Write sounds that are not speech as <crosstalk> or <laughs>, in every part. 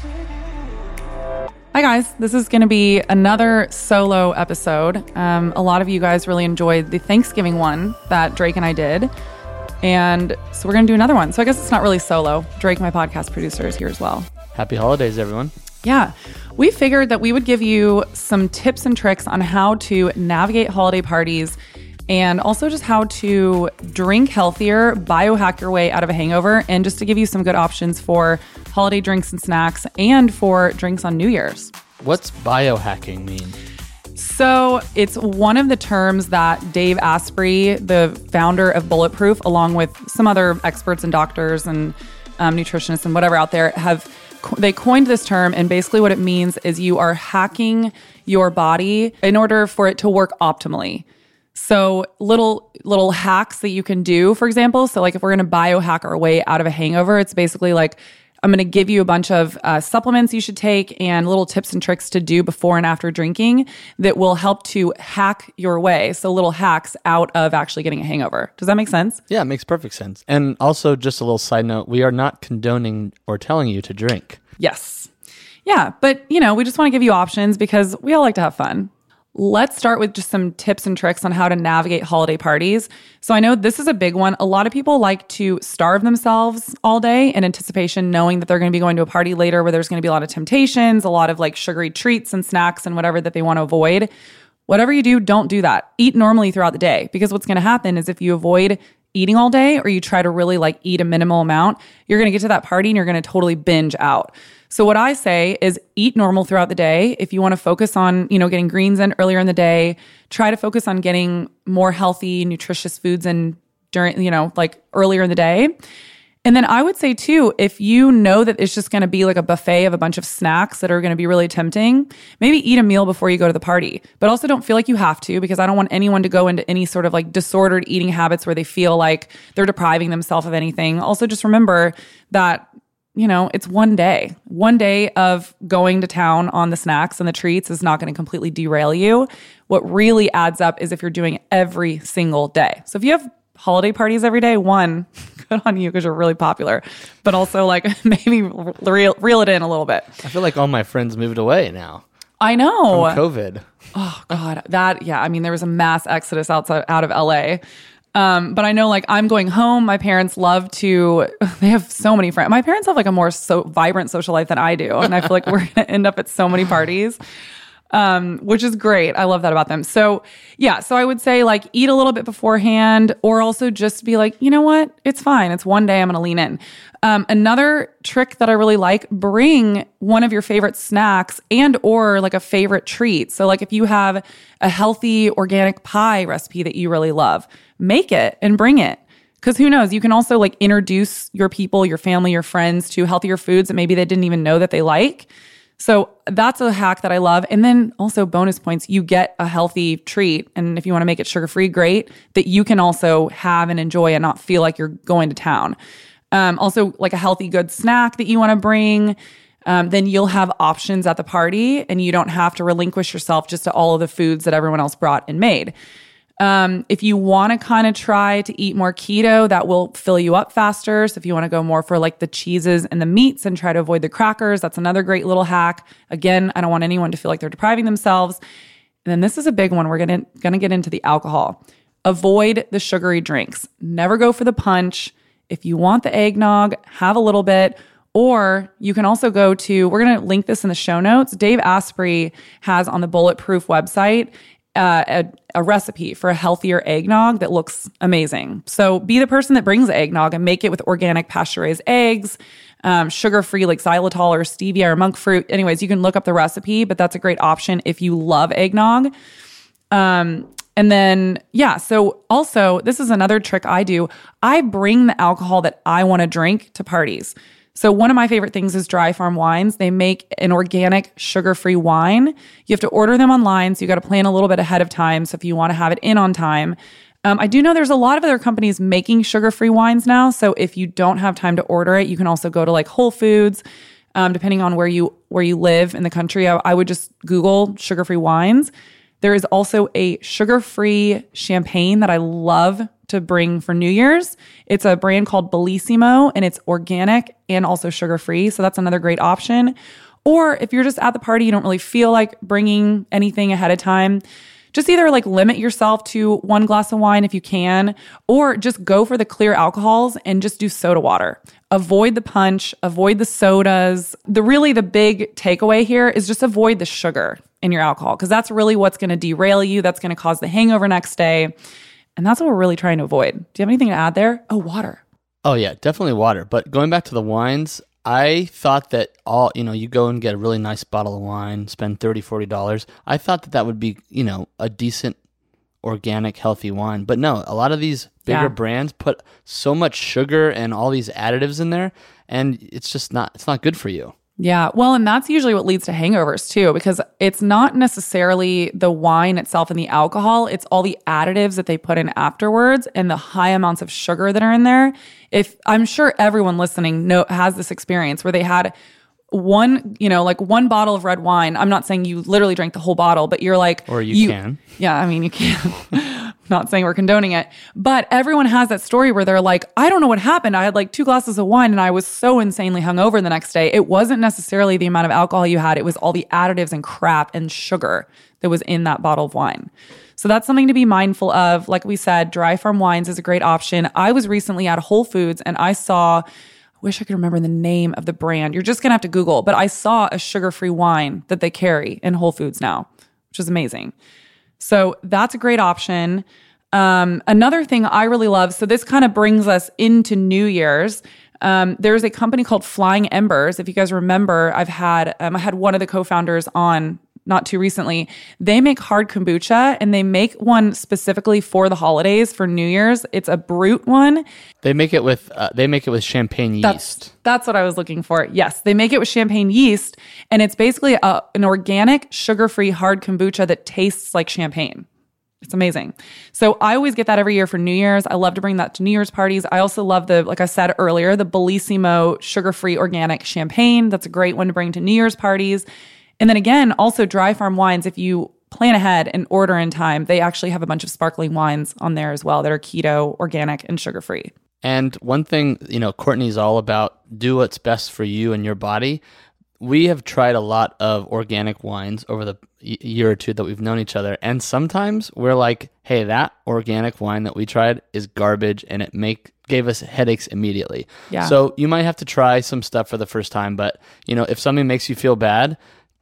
Hi, guys. This is going to be another solo episode. Um, a lot of you guys really enjoyed the Thanksgiving one that Drake and I did. And so we're going to do another one. So I guess it's not really solo. Drake, my podcast producer, is here as well. Happy holidays, everyone. Yeah. We figured that we would give you some tips and tricks on how to navigate holiday parties and also just how to drink healthier, biohack your way out of a hangover, and just to give you some good options for holiday drinks and snacks and for drinks on New Year's. What's biohacking mean? So it's one of the terms that Dave Asprey, the founder of Bulletproof, along with some other experts and doctors and um, nutritionists and whatever out there, have they coined this term. And basically, what it means is you are hacking your body in order for it to work optimally. So little little hacks that you can do, for example. So like if we're going to biohack our way out of a hangover, it's basically like I'm going to give you a bunch of uh, supplements you should take and little tips and tricks to do before and after drinking that will help to hack your way. So, little hacks out of actually getting a hangover. Does that make sense? Yeah, it makes perfect sense. And also, just a little side note we are not condoning or telling you to drink. Yes. Yeah. But, you know, we just want to give you options because we all like to have fun. Let's start with just some tips and tricks on how to navigate holiday parties. So, I know this is a big one. A lot of people like to starve themselves all day in anticipation, knowing that they're going to be going to a party later where there's going to be a lot of temptations, a lot of like sugary treats and snacks and whatever that they want to avoid. Whatever you do, don't do that. Eat normally throughout the day because what's going to happen is if you avoid eating all day or you try to really like eat a minimal amount, you're going to get to that party and you're going to totally binge out. So what I say is eat normal throughout the day. If you want to focus on, you know, getting greens in earlier in the day, try to focus on getting more healthy, nutritious foods in during, you know, like earlier in the day. And then I would say too, if you know that it's just going to be like a buffet of a bunch of snacks that are going to be really tempting, maybe eat a meal before you go to the party. But also don't feel like you have to because I don't want anyone to go into any sort of like disordered eating habits where they feel like they're depriving themselves of anything. Also just remember that you know, it's one day. One day of going to town on the snacks and the treats is not going to completely derail you. What really adds up is if you're doing it every single day. So if you have holiday parties every day, one, <laughs> good on you because you're really popular. But also, like, <laughs> maybe reel, reel it in a little bit. I feel like all my friends moved away now. I know. From COVID. Oh, God. That, yeah. I mean, there was a mass exodus outside, out of LA. Um, but I know like I'm going home. My parents love to, <laughs> they have so many friends. My parents have like a more so vibrant social life than I do. And I feel like we're <laughs> going to end up at so many parties, um, which is great. I love that about them. So yeah, so I would say like eat a little bit beforehand or also just be like, you know what? It's fine. It's one day I'm going to lean in. Um, another trick that I really like, bring one of your favorite snacks and or like a favorite treat. So like if you have a healthy organic pie recipe that you really love, make it and bring it. Because who knows, you can also like introduce your people, your family, your friends to healthier foods that maybe they didn't even know that they like. So that's a hack that I love. And then also bonus points, you get a healthy treat. And if you want to make it sugar free, great, that you can also have and enjoy and not feel like you're going to town. Um, also, like a healthy, good snack that you want to bring. Um, then you'll have options at the party and you don't have to relinquish yourself just to all of the foods that everyone else brought and made. Um, if you want to kind of try to eat more keto, that will fill you up faster. So if you want to go more for like the cheeses and the meats and try to avoid the crackers, that's another great little hack. Again, I don't want anyone to feel like they're depriving themselves. And then this is a big one. We're gonna gonna get into the alcohol. Avoid the sugary drinks. Never go for the punch. If you want the eggnog, have a little bit. Or you can also go to, we're going to link this in the show notes. Dave Asprey has on the Bulletproof website uh, a, a, recipe for a healthier eggnog that looks amazing. So be the person that brings eggnog and make it with organic pasture raised eggs, um, sugar free like xylitol or stevia or monk fruit. Anyways, you can look up the recipe, but that's a great option if you love eggnog. Um, and then, yeah, so also, this is another trick I do. I bring the alcohol that I want to drink to parties. So, one of my favorite things is Dry Farm Wines. They make an organic, sugar free wine. You have to order them online. So, you got to plan a little bit ahead of time. So, if you want to have it in on time, um, I do know there's a lot of other companies making sugar free wines now. So, if you don't have time to order it, you can also go to like Whole Foods. Um, depending on where you where you live in the country, I, I would just Google sugar free wines There is also a sugar free champagne that I love to bring for New Year's. It's a brand called Bellissima and it's organic and also sugar free. So that's another great option. Or if you're just at the party, you don't really feel like bringing anything ahead of time, just either like limit yourself to one glass of wine if you can, or just go for the clear alcohols and just do soda water. Avoid the punch, avoid the sodas. The really the big takeaway here is just avoid the sugar in your alcohol because that's really what's going to derail you. That's going to cause the hangover next day. And that's what we're really trying to avoid. Do you have anything to add there? Oh, water. Oh yeah, definitely water. But going back to the wines, I thought that all, you know, you go and get a really nice bottle of wine, spend 30 $40. I thought that that would be, you know, a decent organic healthy wine. But no, a lot of these bigger Yeah. brands put so much sugar and all these additives in there and it's just not it's not good for you. Yeah. Well, and that's usually what leads to hangovers too, because it's not necessarily the wine itself and the alcohol, it's all the additives that they put in afterwards and the high amounts of sugar that are in there. If I'm sure everyone listening know has this experience where they had one, you know, like one bottle of red wine. I'm not saying you literally drank the whole bottle, but you're like Or you can. Yeah, I mean, you can. <laughs> Not saying we're condoning it, but everyone has that story where they're like, I don't know what happened. I had like two glasses of wine and I was so insanely hungover the next day. It wasn't necessarily the amount of alcohol you had, it was all the additives and crap and sugar that was in that bottle of wine. So that's something to be mindful of. Like we said, dry farm wines is a great option. I was recently at Whole Foods and I saw, I wish I could remember the name of the brand. You're just gonna have to Google, but I saw a sugar free wine that they carry in Whole Foods now, which is amazing. So that's a great option. Um, another thing I really love, so this kind of brings us into New Year's. Um, there's a company called Flying Embers. If you guys remember, I've had um, I had one of the co-founders on not too recently. They make hard kombucha and they make one specifically for the holidays for New Year's. It's a brute one. They make it with uh, they make it with champagne yeast. That's that's what I was looking for. Yes, they make it with champagne yeast, and it's basically a, an organic, sugar-free hard kombucha that tastes like champagne. It's amazing. So I always get that every year for New Year's. I love to bring that to New Year's parties. I also love the, like I said earlier, the Bellissima sugar-free organic champagne. That's a great one to bring to New Year's parties. And then again, also dry farm wines. If you plan ahead and order in time, they actually have a bunch of sparkling wines on there as well that are keto, organic, and sugar-free. And one thing, you know, Courtney's all about do what's best for you and your body. We have tried a lot of organic wines over the year or two that we've known each other, and sometimes we're like, "Hey, that organic wine that we tried is garbage, and it make gave us headaches immediately." Yeah. So you might have to try some stuff for the first time, but you know, if something makes you feel bad,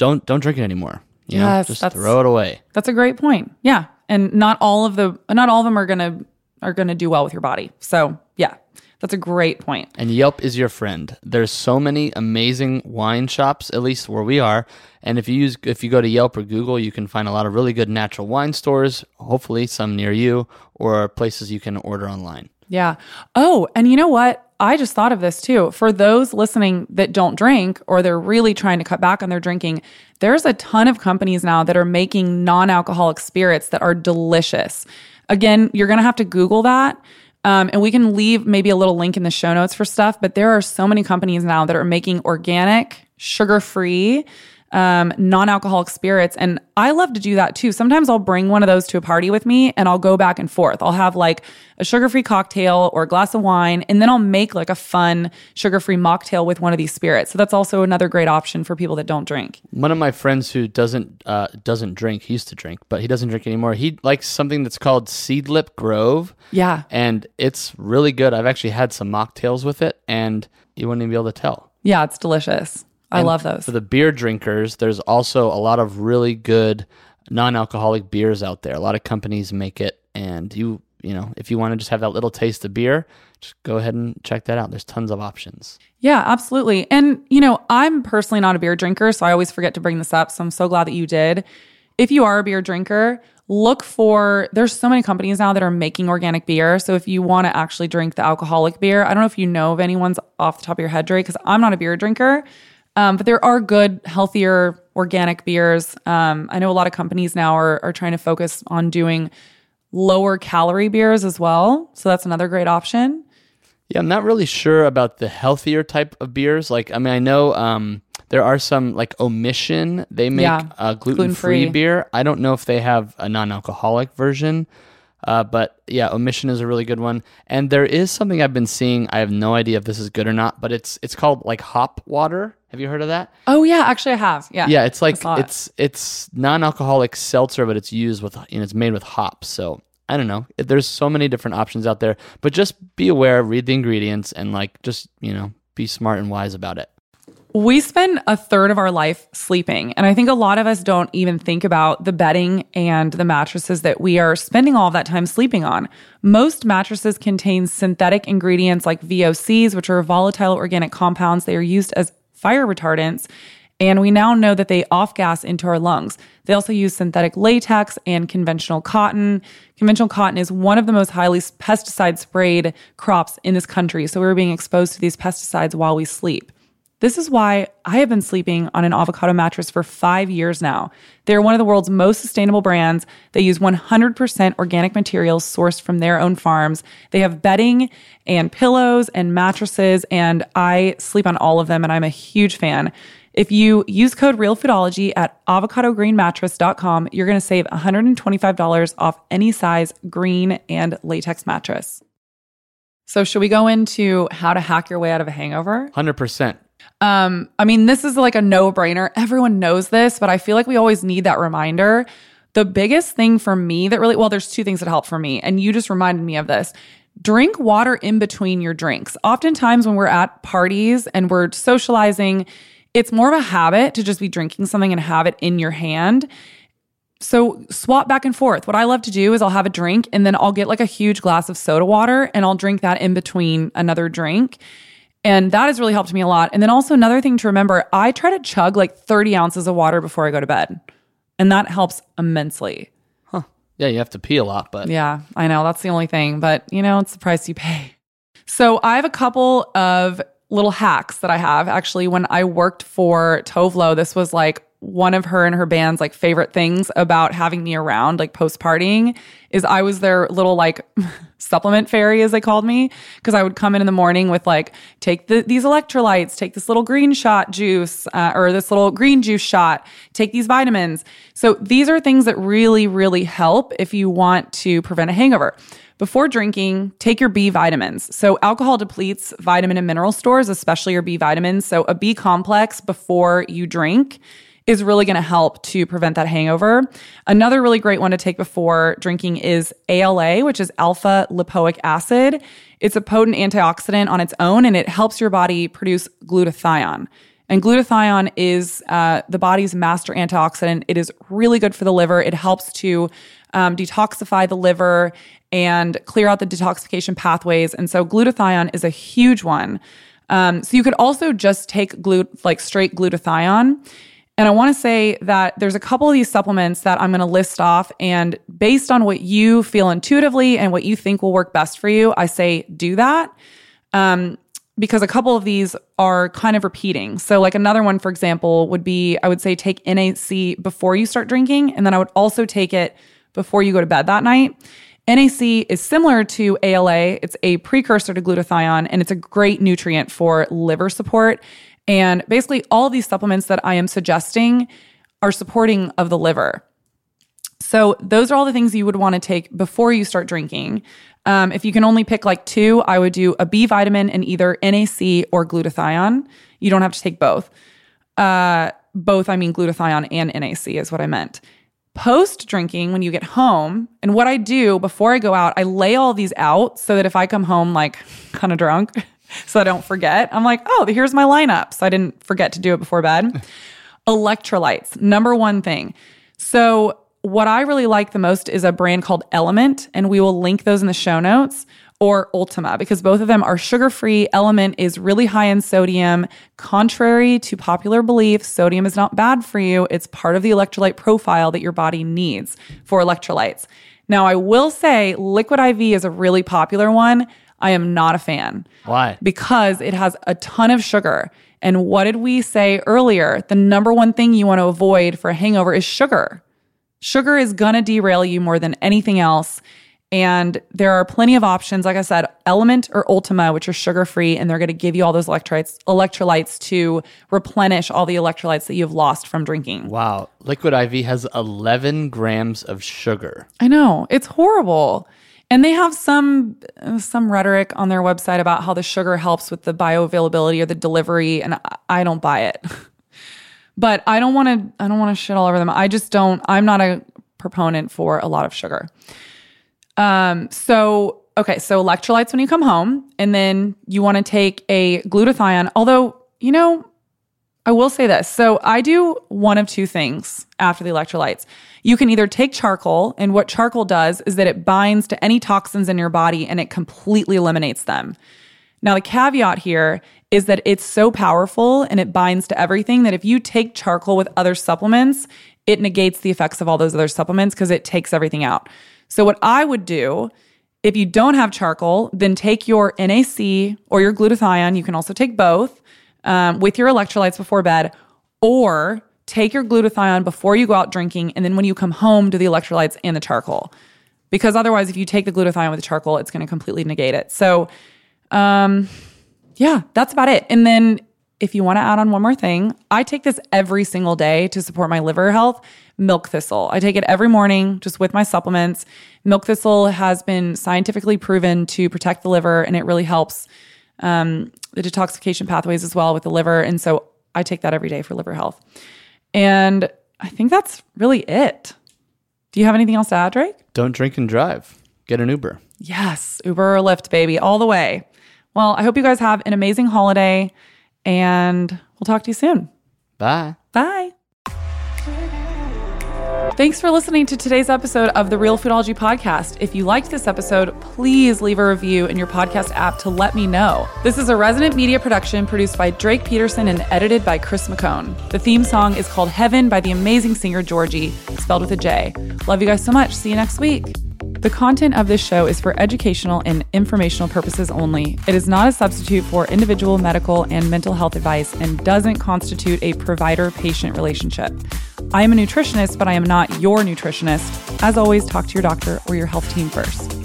don't don't drink it anymore. You know, just throw it away. That's a great point. Yeah. And not all of the not all of them are going to are to do well with your body. So, yeah. That's a great point. And Yelp is your friend. There's so many amazing wine shops, at least where we are. And if you use if you go to Yelp or Google, you can find a lot of really good natural wine stores, hopefully some near you, or places you can order online. Yeah. Oh, and you know what? I just thought of this too. For those listening that don't drink or they're really trying to cut back on their drinking, there's a ton of companies now that are making non alcoholic spirits that are delicious. Again, you're going to have to Google that. Um, and we can leave maybe a little link in the show notes for stuff, but there are so many companies now that are making organic, sugar free, um, non alcoholic spirits. And I love to do that too. Sometimes I'll bring one of those to a party with me and I'll go back and forth. I'll have like a sugar free cocktail or a glass of wine, and then I'll make like a fun sugar free mocktail with one of these spirits. So that's also another great option for people that don't drink. One of my friends who doesn't uh, doesn't drink, he used to drink, but he doesn't drink anymore. He likes something that's called Seedlip Grove. Yeah. And it's really good. I've actually had some mocktails with it, and you wouldn't even be able to tell. Yeah, it's delicious. I And love those. For the beer drinkers, there's also a lot of really good non-alcoholic beers out there. A lot of companies make it, and you you know if you want to just have that little taste of beer, just go ahead and check that out. There's tons of options. Yeah, absolutely. And, you know, I'm personally not a beer drinker, so I always forget to bring this up. So I'm so glad that you did. If you are a beer drinker, look for there's so many companies now that are making organic beer. So if you want to actually drink the alcoholic beer, I don't know if you know of anyone's off the top of your head, Drake, because I'm not a beer drinker. Um, but there are good, healthier organic beers. Um, I know a lot of companies now are, are trying to focus on doing lower calorie beers as well. So that's another great option. Yeah, I'm not really sure about the healthier type of beers. Like, I mean, I know um, There are some like Omission. They make Yeah. a gluten free Gluten-free. beer. I don't know if they have a non alcoholic version. Uh, but yeah, Omission is a really good one. And there is something I've been seeing. I have no idea if this is good or not, but it's it's called like hop water. Have you heard of that? Oh yeah, actually I have. Yeah. Yeah, it's like it. it's it's non-alcoholic seltzer, but it's used with and it's made with hops. So I don't know. There's so many different options out there, but just be aware, read the ingredients, and like just you know be smart and wise about it. We spend a third of our life sleeping. And I think a lot of us don't even think about the bedding and the mattresses that we are spending all of that time sleeping on. Most mattresses contain synthetic ingredients like VOCs, which are volatile organic compounds. They are used as fire retardants. And we now know that they off gas into our lungs. They also use synthetic latex and conventional cotton. Conventional cotton is one of the most highly pesticide sprayed crops in this country. So we're being exposed to these pesticides while we sleep. This is why I have been sleeping on an avocado mattress for five years now. They're one of the world's most sustainable brands. They use 100% organic materials sourced from their own farms. They have bedding and pillows and mattresses, and I sleep on all of them, and I'm a huge fan. If you use code REALFoodology at avocadogreenmattress.com, you're going to save $125 off any size green and latex mattress. So, should we go into how to hack your way out of a hangover? Hundred percent. Um, I mean, this is like a no brainer. Everyone knows this, but I feel like we always need that reminder. The biggest thing for me that really, well, there's two things that help for me, and you just reminded me of this. Drink water in between your drinks. Oftentimes, when we're at parties and we're socializing, it's more of a habit to just be drinking something and have it in your hand. So swap back and forth. What I love to do is I'll have a drink and then I'll get like a huge glass of soda water and I'll drink that in between another drink. And that has really helped me a lot. And then also another thing to remember, I try to chug like 30 ounces of water before I go to bed. And that helps immensely. Huh. Yeah, you have to pee a lot, but Yeah, I know. That's the only thing. But, you know, it's the price you pay. So I have a couple of little hacks that I have. Actually, when I worked for Tove Lo, this was like one of her and her band's like favorite things about having me around like post partying is I was their little like <laughs> supplement fairy as they called me because I would come in in the morning with like take the, these electrolytes, take this little green shot juice uh, or this little green juice shot, take these vitamins. So these are things that really really help if you want to prevent a hangover. Before drinking, take your B vitamins. So, alcohol depletes vitamin and mineral stores, especially your B vitamins. So, a B complex before you drink is really going to help to prevent that hangover. Another really great one to take before drinking is ALA, which is alpha lipoic acid. It's a potent antioxidant on its own and it helps your body produce glutathione. And glutathione is uh, the body's master antioxidant. It is really good for the liver. It helps to um, detoxify the liver and clear out the detoxification pathways. And so glutathione is a huge one. Um, so you could also just take like straight glutathione. And I want to say that there's a couple of these supplements that I'm going to list off. And based on what you feel intuitively and what you think will work best for you, I say do that. Um, because a couple of these are kind of repeating. So, like another one, for example, would be I would say take NAC before you start drinking. And then I would also take it before you go to bed that night. NAC is similar to ALA. It's a precursor to glutathione and it's a great nutrient for liver support. And basically, all these supplements that I am suggesting are supporting of the liver. So, those are all the things you would want to take before you start drinking. Um, if you can only pick like two, I would do a B vitamin and either NAC or glutathione. You don't have to take both. Uh, both, I mean glutathione and NAC is what I meant. Post drinking, when you get home, and what I do before I go out, I lay all these out so that if I come home like <laughs> kind of drunk, <laughs> so I don't forget, I'm like, oh, here's my lineup. So I didn't forget to do it before bed. <laughs> Electrolytes, number one thing. So, what I really like the most is a brand called LMNT, and we will link those in the show notes, or Ultima, because both of them are sugar free. LMNT is really high in sodium. Contrary to popular belief, sodium is not bad for you. It's part of the electrolyte profile that your body needs for electrolytes. Now, I will say Liquid IV is a really popular one. I am not a fan why? because it has a ton of sugar. And what did we say earlier? The number one thing you want to avoid for a hangover is sugar. Sugar is going to derail you more than anything else. And there are plenty of options. Like I said, LMNT or Ultima, which are sugar free, and they're going to give you all those electrolytes, electrolytes to replenish all the electrolytes that you've lost from drinking. Wow. Liquid IV has 11 grams of sugar. I know it's horrible. And they have some some rhetoric on their website about how the sugar helps with the bioavailability or the delivery, and I- don't buy it. <laughs> but I don't want to I don't want to shit all over them. I just don't. I'm not a proponent for a lot of sugar. Um. So okay. So electrolytes when you come home, and then you want to take a glutathione. Although you know, I will say this. So I do one of two things after the electrolytes. You can either take charcoal, and what charcoal does is that it binds to any toxins in your body and it completely eliminates them. Now, the caveat here is that it's so powerful and it binds to everything that if you take charcoal with other supplements, it negates the effects of all those other supplements because it takes everything out. So, what I would do if you don't have charcoal, then take your NAC or your glutathione. You can also take both um, with your electrolytes before bed, or take your glutathione before you go out drinking. And then when you come home, do the electrolytes and the charcoal. Because otherwise, if you take the glutathione with the charcoal, it's going to completely negate it. So, um, yeah, that's about it. And then if you want to add on one more thing, I take this every single day to support my liver health. Milk thistle. I take it every morning just with my supplements. Milk thistle has been scientifically proven to protect the liver and it really helps um, the detoxification pathways as well with the liver. And so I take that every day for liver health. And I think that's really it. Do you have anything else to add, Drake? Don't drink and drive. Get an Uber. Yes, Uber or Lyft, baby, all the way. Well, I hope you guys have an amazing holiday and we'll talk to you soon. Bye. Bye. Thanks for listening to today's episode of the Real Foodology Podcast. If you liked this episode, please leave a review in your podcast app to let me know. This is a resident media production produced by Drake Peterson and edited by Chris McCone. The theme song is called Heaven by the amazing singer Georgie, spelled with a J. Love you guys so much. See you next week. The content of this show is for educational and informational purposes only. It is not a substitute for individual medical and mental health advice and doesn't constitute a provider patient relationship. I am a nutritionist, but I am not your nutritionist. As always, talk to your doctor or your health team first.